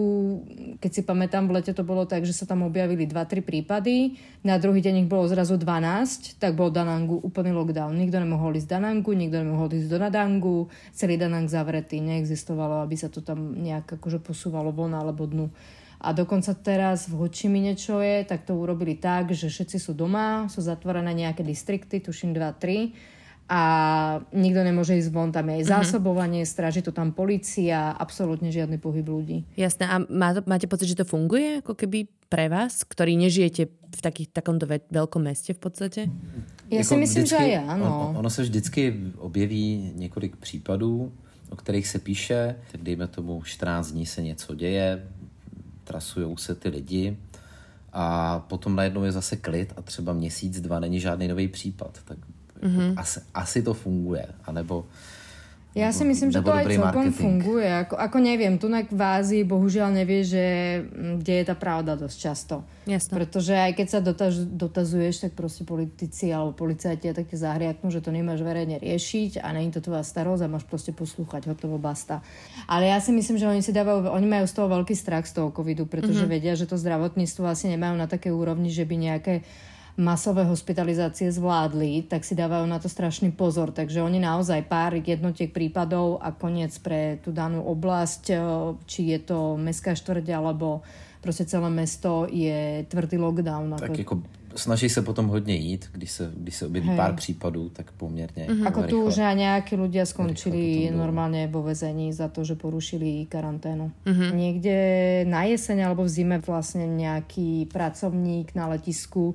keď si pamätám, v lete to bolo tak, že sa tam objavili 2-3 prípady, na druhý deň ich bolo zrazu 12, tak bol Danangu úplný lockdown. Nikto nemohol ísť Danangu, nikto nemohol ísť do Nadangu, celý Danang zavretý, neexistovalo, aby sa to tam nejak akože posúvalo von alebo dnu. A dokonca teraz v Hočimine, čo je, tak to urobili tak, že všetci sú doma, sú zatvorené nejaké distrikty, tuším 2-3 a nikto nemôže ísť von, tam je aj mhm. zásobovanie, mm-hmm. stráži to tam policia, absolútne žiadny pohyb ľudí. Jasné, a má to, máte pocit, že to funguje ako keby pre vás, ktorí nežijete v takých, takomto ve- veľkom meste v podstate? Já si myslím, vždycky, že aj áno. On, ono se vždycky objeví několik případů, o kterých se píše, tak dejme tomu 14 dní se něco děje, trasují se ty lidi a potom najednou je zase klid a třeba měsíc, dva není žádný nový případ. Tak mm-hmm. asi, asi to funguje. A nebo Ja si myslím, že to aj celkom marketing. funguje. Ako, ako neviem, tu v Ázii bohužiaľ nevie, že mm, kde je tá pravda dosť často. Jasne. Pretože aj keď sa dotaz, dotazuješ, tak proste politici alebo policajti a také zahriaknú, že to nemáš verejne riešiť a není to tvoja starosť a máš proste poslúchať, hotovo basta. Ale ja si myslím, že oni si dávajú, oni majú z toho veľký strach z toho covidu, pretože mm-hmm. vedia, že to zdravotníctvo asi nemajú na také úrovni, že by nejaké masové hospitalizácie zvládli, tak si dávajú na to strašný pozor. Takže oni naozaj pár jednotiek prípadov a koniec pre tú danú oblasť, e, či je to mestská štvrť alebo prostě celé mesto je tvrdý lockdown. Tak jako snaží se potom hodně jít, když se, když se objeví Hej. pár případů, tak poměrně. Mm-hmm. Ako tu už aj nejakí ľudia skončili normálne vo vezení za to, že porušili karanténu. Mm-hmm. Niekde na jeseň alebo v zime vlastne nejaký pracovník na letisku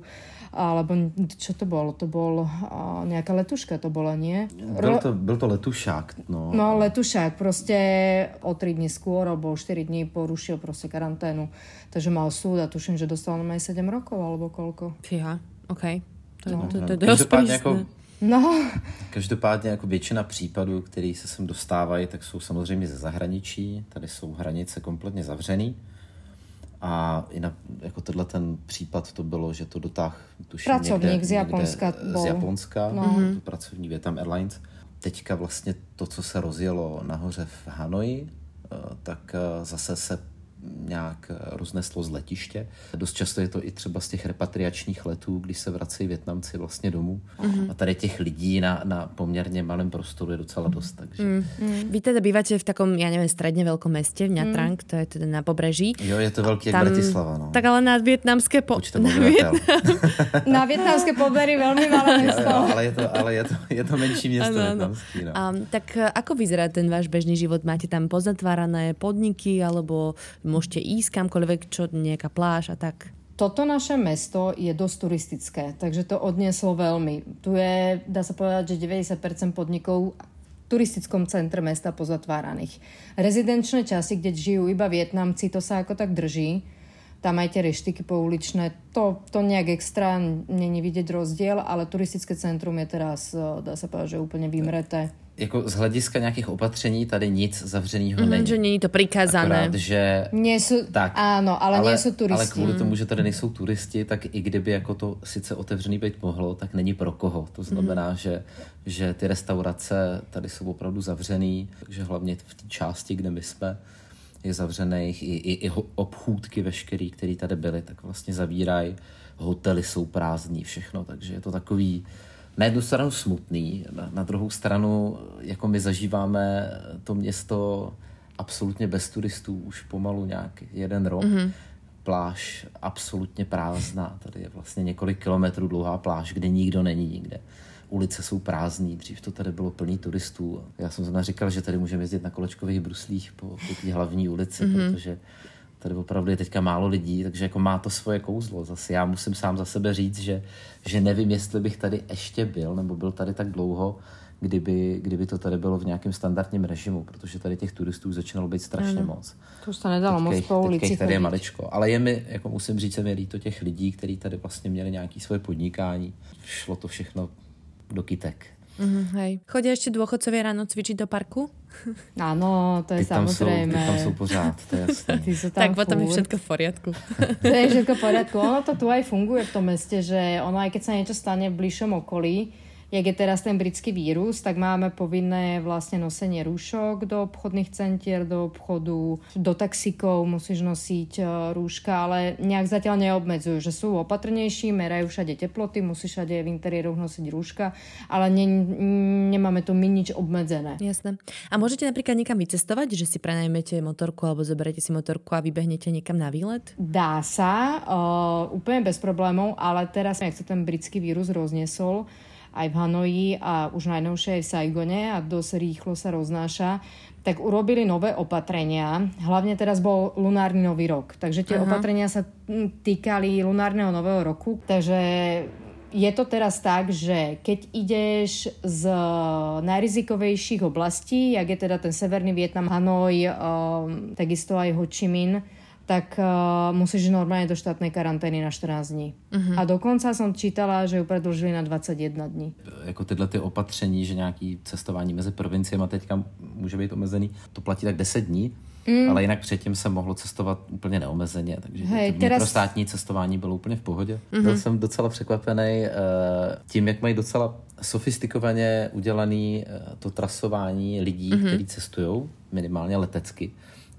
alebo čo to bolo? To bol uh, nejaká letuška to bola, nie? Byl to, byl to letušák. No. no letušák, proste o 3 dní skôr, alebo 4 dní porušil proste karanténu. Takže mal súd a tuším, že dostal na 7 rokov, alebo koľko. Fíha, OK. To, no. to, to, to, to, to jako, No. Každopádně jako většina případů, které se sem dostávají, tak jsou samozřejmě ze zahraničí. Tady jsou hranice kompletně zavřený. A i na, jako tenhle ten případ to bylo, že to dotáh tuším Pracovník někde, z Japonska. Někde z Japonska, no. to pracovní Vietnam Airlines. Teďka vlastně to, co se rozjelo nahoře v Hanoji, eh, tak eh, zase se nějak eh, rozneslo z letiště. Dost často je to i třeba z těch repatriačních letů, když se vracejí Větnamci vlastně domů. Mm-hmm. A tady těch lidí na, na poměrně malém prostoru je docela dost. Takže... Mm. Vy teda bývate v takom, ja neviem, stredne veľkom meste, v Nyatrang, mm. to je teda na pobreží. Jo, je to veľký Tam, Bratislava. No. Tak ale na vietnamské... Po... na, Vietnam... na vietnamské pobery veľmi malé mesto. Jo, jo, ale je to, ale je to, je to menší město ano, No. Um, tak eh, ako vyzerá ten váš bežný život? Máte tam pozatvárané podniky alebo môžete ísť kamkoľvek, čo nejaká pláž a tak? Toto naše mesto je dosť turistické, takže to odnieslo veľmi. Tu je, dá sa povedať, že 90% podnikov v turistickom centre mesta pozatváraných. Rezidenčné časti, kde žijú iba Vietnamci, to sa ako tak drží. Tam aj tie reštiky pouličné, to, to nejak extra není vidieť rozdiel, ale turistické centrum je teraz, dá sa povedať, že úplne vymreté jako z hlediska nějakých opatření tady nic zavřeného mm, není. Že není to přikázané. Akorát, že... Nejsou, tak, ano, ale, ale nejsou turisti. Ale kvůli tomu, že tady nejsou turisti, tak i kdyby jako to sice otevřený být mohlo, tak není pro koho. To znamená, mm. že, že ty restaurace tady jsou opravdu zavřený, takže hlavně v té části, kde my jsme, je zavřených i, i, i obchůdky veškerý, které tady byly, tak vlastně zavírají. Hotely jsou prázdní, všechno, takže je to takový na jednu stranu smutný, na, na druhou stranu jako my zažíváme to město absolutně bez turistů už pomalu nějaký jeden rok. Mm-hmm. Pláž absolutně prázdná. Tady je vlastně několik kilometrů dlouhá pláž, kde nikdo není nikde. Ulice jsou prázdné, dřív to tady bylo plný turistů. Já jsem zrovna říkal, že tady můžeme jezdit na kolečkových bruslích po, po té hlavní ulici, mm-hmm. protože tady opravdu je teďka málo lidí, takže jako má to svoje kouzlo. Zase já musím sám za sebe říct, že, že nevím, jestli bych tady ještě byl, nebo byl tady tak dlouho, kdyby, kdyby to tady bylo v nějakém standardním režimu, protože tady těch turistů začínalo být strašně ano. moc. To už se nedalo moc po ulici tady je maličko. Ale je mi, jako musím říct, se mi líto těch lidí, kteří tady vlastně měli nějaké svoje podnikání. Šlo to všechno do kytek. Mm, hej. Chodia ešte dôchodcovia ráno cvičiť do parku? Áno, to je ty samozrejme. Tam sú, ty tam sú pořád, to je jasné. tak potom furt. je všetko v poriadku. to je všetko v poriadku. Ono to tu aj funguje v tom meste, že ono aj keď sa niečo stane v bližšom okolí, jak je teraz ten britský vírus, tak máme povinné vlastne nosenie rúšok do obchodných centier, do obchodu, do taxikov musíš nosiť e, rúška, ale nejak zatiaľ neobmedzujú, že sú opatrnejší, merajú všade teploty, musíš všade v interiéroch nosiť rúška, ale ne, nemáme tu my nič obmedzené. Jasné. A môžete napríklad niekam vycestovať, že si prenajmete motorku alebo zoberete si motorku a vybehnete niekam na výlet? Dá sa, uh, úplne bez problémov, ale teraz, jak sa ten britský vírus rozniesol, aj v Hanoji a už najnovšie aj v Saigone a dosť rýchlo sa roznáša, tak urobili nové opatrenia. Hlavne teraz bol lunárny nový rok. Takže tie Aha. opatrenia sa týkali lunárneho nového roku. Takže je to teraz tak, že keď ideš z najrizikovejších oblastí, jak je teda ten severný Vietnam, Hanoj, um, takisto aj Ho Chi Minh, tak uh, musíš normálne do štátnej karantény na 14 dní. Uh-huh. A dokonca som čítala, že ju predlžili na 21 dní. Jako tyhle ty opatření, že nějaký cestování mezi provinciemi teďka může být omezený, to platí tak 10 dní, mm. ale jinak předtím se mohlo cestovat úplně neomezeně, takže Hej, to vnitrostátní teraz... cestování bylo úplně v pohodě. Mm-hmm. Byl jsem docela překvapený uh, tím, jak mají docela sofistikovaně udělaný uh, to trasování lidí, mm-hmm. kteří cestují, minimálně letecky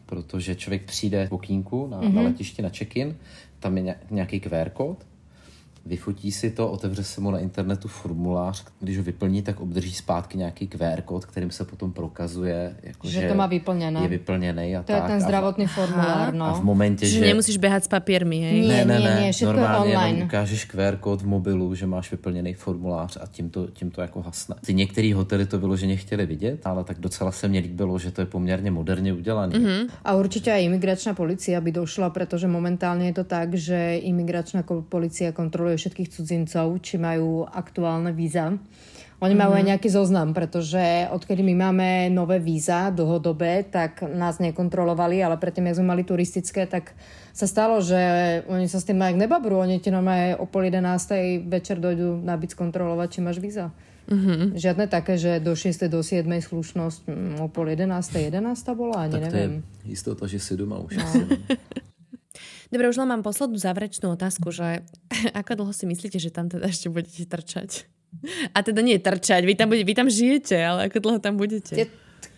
protože člověk přijde v okýnku na, mm-hmm. na letišti na check-in, tam je nějaký QR kód vyfotí si to, otevře se mu na internetu formulář, když ho vyplní, tak obdrží zpátky nějaký QR kód, kterým se potom prokazuje, jako, že, že to má vyplněné. Je vyplněný a to tak. je ten zdravotný formulár, no. A v momentě, že... že... nemusíš běhat s papírmi, hej? Ne, ne, ne, ne normálně online. ukážeš QR kód v mobilu, že máš vyplněný formulář a tím to, tím to jako hasne. Ty některé hotely to vyloženě chtěli vidět, ale tak docela se mně líbilo, že to je poměrně moderně udělané. Mm-hmm. A určitě i imigračná policia by došla, protože momentálně je to tak, že imigračná policia kontroluje všetkých cudzincov, či majú aktuálne víza. Oni mm-hmm. majú aj mhm. nejaký zoznam, pretože odkedy my máme nové víza dlhodobé, tak nás nekontrolovali, ale predtým, jak sme mali turistické, tak sa stalo, že oni sa s tým aj nebabrú. Oni ti aj o pol 11. večer dojdú nabiť skontrolovať, či máš víza. Mm-hmm. Žiadne také, že do 6. do 7. slušnosť mm, o pol 11. 11. bola, ani tak neviem. to je istota, že si doma už. No. Dobre, už len mám poslednú záverečnú otázku, že ako dlho si myslíte, že tam teda ešte budete trčať? A teda nie trčať, vy tam, budete, vy tam žijete, ale ako dlho tam budete? Je,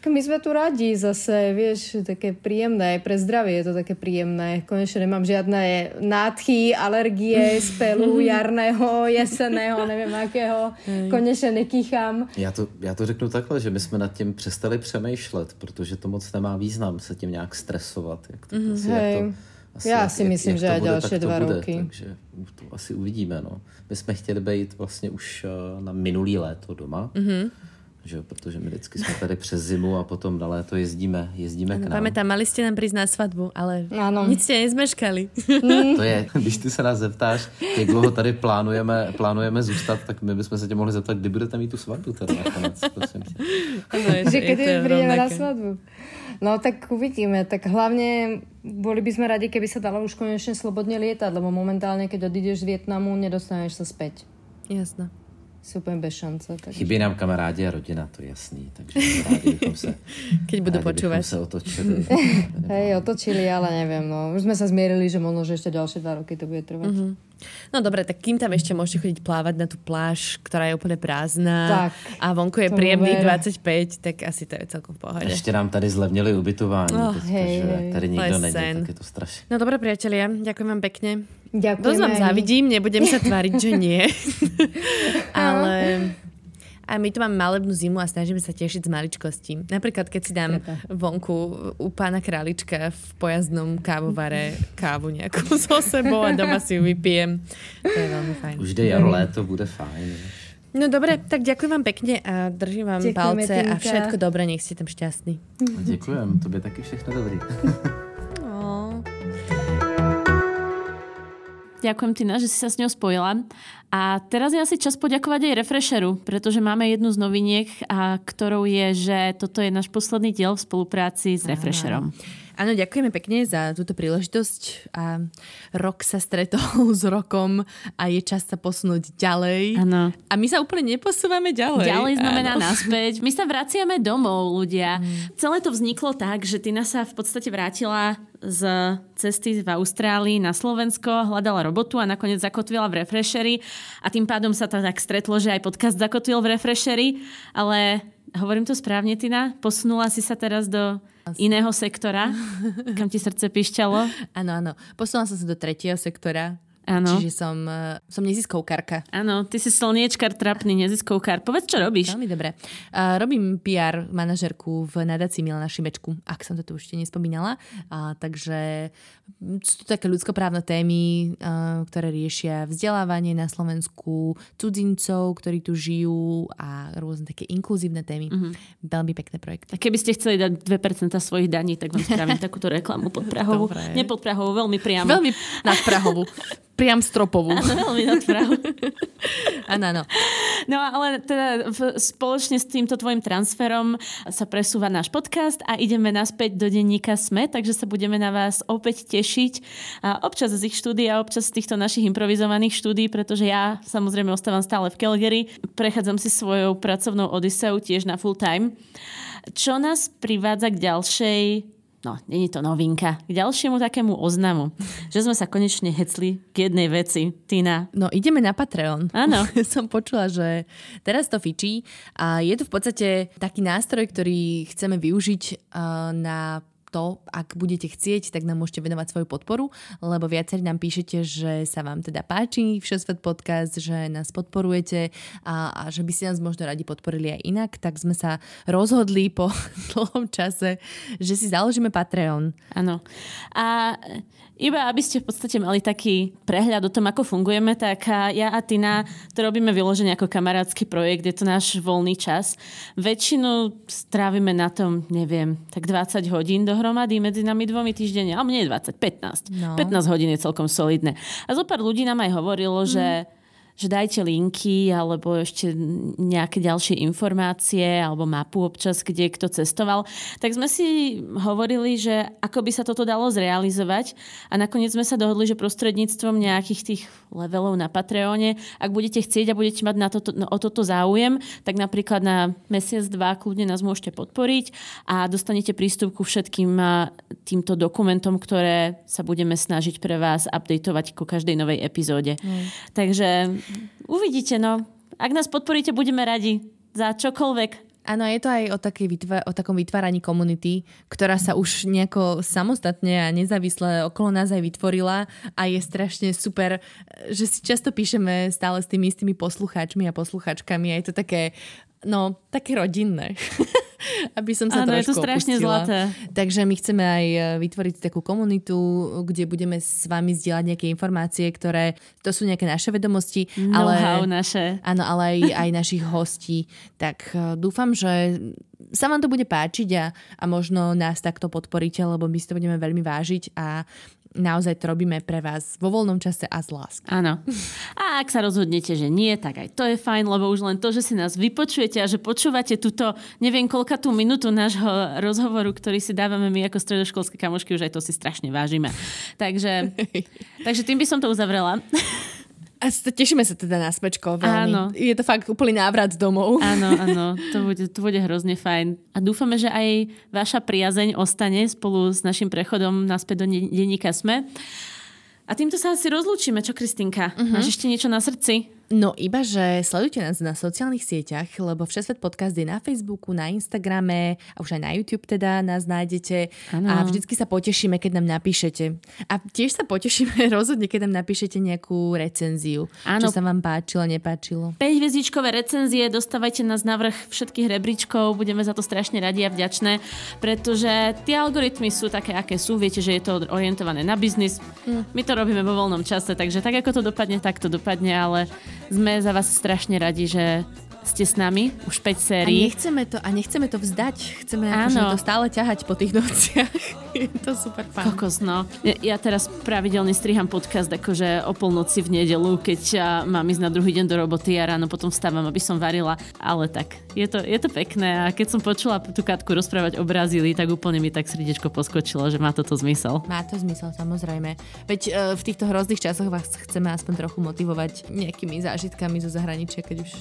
tak my sme tu radi zase, vieš, také príjemné, pre zdravie je to také príjemné. Konečne nemám žiadne nádchy, alergie, spelu jarného, jeseného, neviem akého. Konečne nekýchám. Já to, já to řeknu takhle, že my jsme nad tím přestali přemýšlet, protože to moc nemá význam se tím nějak stresovat. Jak to, mm, asi, jak to, asi, Já si jak, myslím, jak že aj ďalšie dva bude, roky. Takže to asi uvidíme. No. My jsme chtěli být vlastně už uh, na minulý léto doma. Mm-hmm že jo, protože my vždycky jsme tady přes zimu a potom na léto jezdíme, jezdíme ano, k nám. Pamätám, mali jste nám přijít na svatbu, ale ano. nic jste nezmeškali. to je, když ty se nás zeptáš, jak dlouho tady plánujeme, plánujeme zůstat, tak my bychom se tě mohli zeptat, kdy budete mít tu svatbu teda nakonec, prosím tě. Ano, že kedy prídeme na svatbu. No tak uvidíme. Tak hlavne boli by sme radi, keby sa dalo už konečne slobodne lietať, lebo momentálne, keď odídeš z Vietnamu, nedostaneš sa späť. Jasné sú úplne bez šance. Takže... Chybí nám kamarádi a rodina, to je jasný. Takže rádi bychom se, Keď budú počúvať. se otočili. Hej, otočili, ale neviem. No. Už sme sa zmierili, že možno, že ešte ďalšie dva roky to bude trvať. Mm-hmm. No dobre, tak kým tam ešte môžete chodiť plávať na tú pláž, ktorá je úplne prázdna tak, a vonku je príjemný 25, tak asi to je celkom v pohode. Ešte nám tady zlevnili ubytování, oh, teďka, hej, že hej. tady nikto není, tak je to strašné. No dobre, priatelia, ďakujem vám pekne. Ďakujem. Dosť vám závidím, nebudem sa tváriť, že nie. ale, A my tu máme malebnú zimu a snažíme sa tešiť z maličkosti. Napríklad, keď si dám vonku u pána králička v pojazdnom kávovare kávu nejakú so sebou a doma si ju vypijem. To je veľmi fajn. Už jde jaro, léto, bude fajn. No dobre, tak ďakujem vám pekne a držím vám Ďakujeme, palce Tinka. a všetko dobré, nech ste tam šťastní. Ďakujem, tobě taky všechno dobrý. Ďakujem Tina, že si sa s ňou spojila. A teraz je asi čas poďakovať aj Refresheru, pretože máme jednu z noviniek, a ktorou je, že toto je náš posledný diel v spolupráci s Refresherom. Áno, ďakujeme pekne za túto príležitosť a rok sa stretol s rokom a je čas sa posunúť ďalej. Áno. A my sa úplne neposúvame ďalej. Ďalej znamená áno. naspäť. My sa vraciame domov, ľudia. Mm. Celé to vzniklo tak, že Tina sa v podstate vrátila z cesty v Austrálii na Slovensko, hľadala robotu a nakoniec zakotvila v Refresheri a tým pádom sa to tak stretlo, že aj podcast zakotvil v Refresheri, ale hovorím to správne, Tina? Posunula si sa teraz do iného sektora, kam ti srdce pišťalo? Áno, áno. Posunula som sa do tretieho sektora, Áno. Čiže som, uh, som neziskovkárka. Áno, ty si slniečkar, trapný neziskovkár. Povedz, čo robíš? Veľmi dobre. Uh, robím PR manažerku v nadácii Milana Šimečku, ak som to tu ešte nespomínala. Uh, takže sú to také ľudskoprávne témy, uh, ktoré riešia vzdelávanie na Slovensku, cudzincov, ktorí tu žijú a rôzne také inkluzívne témy. Uh-huh. Veľmi pekné projekty. A keby ste chceli dať 2% svojich daní, tak vám spravím takúto reklamu pod Prahovú. Nie pod Prahovú, veľmi priamo. Veľmi nad Prahovú priam stropovú. Áno, veľmi nad áno, áno. No ale teda v, spoločne s týmto tvojim transferom sa presúva náš podcast a ideme naspäť do denníka SME, takže sa budeme na vás opäť tešiť. A občas z ich štúdí a občas z týchto našich improvizovaných štúdí, pretože ja samozrejme ostávam stále v Calgary. Prechádzam si svojou pracovnou odiseou tiež na full time. Čo nás privádza k ďalšej no, není to novinka, k ďalšiemu takému oznamu, že sme sa konečne hecli k jednej veci. Tina. No, ideme na Patreon. Áno. Som počula, že teraz to fičí a je to v podstate taký nástroj, ktorý chceme využiť uh, na to, ak budete chcieť, tak nám môžete venovať svoju podporu, lebo viacerí nám píšete, že sa vám teda páči Všesvet podcast, že nás podporujete a, a že by si nás možno radi podporili aj inak, tak sme sa rozhodli po dlhom čase, že si založíme Patreon. Áno. A iba aby ste v podstate mali taký prehľad o tom, ako fungujeme, tak ja a Tina to robíme vyložene ako kamarátsky projekt, je to náš voľný čas. Väčšinu strávime na tom, neviem, tak 20 hodín dohromady medzi nami dvomi týždenne, ale nie 20, 15. No. 15 hodín je celkom solidné. A zo pár ľudí nám aj hovorilo, mm. že že dajte linky alebo ešte nejaké ďalšie informácie alebo mapu občas, kde kto cestoval. Tak sme si hovorili, že ako by sa toto dalo zrealizovať a nakoniec sme sa dohodli, že prostredníctvom nejakých tých levelov na Patreone, ak budete chcieť a budete mať na toto, no, o toto záujem, tak napríklad na mesiac, dva kľudne nás môžete podporiť a dostanete prístup ku všetkým týmto dokumentom, ktoré sa budeme snažiť pre vás updateovať ku každej novej epizóde. Mm. Takže uvidíte, no. Ak nás podporíte, budeme radi za čokoľvek. Áno, je to aj o, takej vytvá- o takom vytváraní komunity, ktorá sa už nejako samostatne a nezávisle okolo nás aj vytvorila a je strašne super, že si často píšeme stále s tými istými poslucháčmi a poslucháčkami a je to také, no, také rodinné. aby som sa Áno, je to strašne opustila. zlaté. Takže my chceme aj e, vytvoriť takú komunitu, kde budeme s vami zdieľať nejaké informácie, ktoré to sú nejaké naše vedomosti. Ale, naše. Áno, ale aj, aj našich hostí. Tak e, dúfam, že sa vám to bude páčiť a, a možno nás takto podporíte, lebo my si to budeme veľmi vážiť a naozaj to robíme pre vás vo voľnom čase a z lásky. Áno. A ak sa rozhodnete, že nie, tak aj to je fajn, lebo už len to, že si nás vypočujete a že počúvate túto, neviem koľka tú minútu nášho rozhovoru, ktorý si dávame my ako stredoškolské kamošky, už aj to si strašne vážime. Takže, takže tým by som to uzavrela. A tešíme sa teda na smečko veľmi. Áno. Je to fakt úplný návrat domov. Áno, áno. To bude, to bude hrozne fajn. A dúfame, že aj vaša priazeň ostane spolu s našim prechodom naspäť do denníka SME. A týmto sa asi rozlúčime, čo Kristinka? Uh-huh. Máš ešte niečo na srdci? No iba, že sledujte nás na sociálnych sieťach, lebo Všesvet podcast je na Facebooku, na Instagrame a už aj na YouTube teda nás nájdete. Áno. A vždycky sa potešíme, keď nám napíšete. A tiež sa potešíme rozhodne, keď nám napíšete nejakú recenziu. Áno. Čo sa vám páčilo, nepáčilo. 5 hviezdičkové recenzie, dostávajte nás na vrch všetkých rebríčkov, budeme za to strašne radi a vďačné, pretože tie algoritmy sú také, aké sú, viete, že je to orientované na biznis. My to robíme vo voľnom čase, takže tak ako to dopadne, tak to dopadne, ale sme za vás strašne radi, že ste s nami už 5 A sérií. nechceme to, a nechceme to vzdať. Chceme akože to stále ťahať po tých nociach. je to super fajn. Kokos, no. Ja, ja teraz pravidelne striham podcast akože o polnoci v nedelu, keď a, mám ísť na druhý deň do roboty a ráno potom vstávam, aby som varila. Ale tak, je to, je to pekné a keď som počula tú Katku rozprávať o Brazílii, tak úplne mi tak srdiečko poskočilo, že má toto zmysel. Má to zmysel, samozrejme. Veď e, v týchto hrozných časoch vás chceme aspoň trochu motivovať nejakými zážitkami zo zahraničia, keď už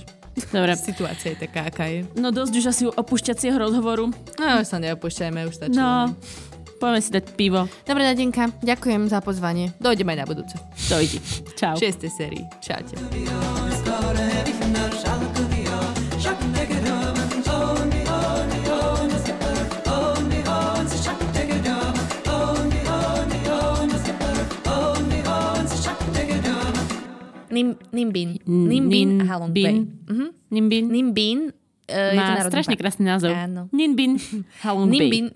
Dobre. situácia je taká, aká je. No dosť už asi opúšťacieho rozhovoru. No, už sa neopúšťajme, už stačilo. No, poďme si dať pivo. Dobre, Nadenka, ďakujem za pozvanie. Dojdeme aj na budúce. Dojdi. Čau. V šiestej sérii. Čaute. Nim, Nimbin. Nimbin a Halong Bay. Mhm. Nimbin. Nimbin uh, Má strašne krásny názov. Áno. Ninbin. Halong Bay. Nimbin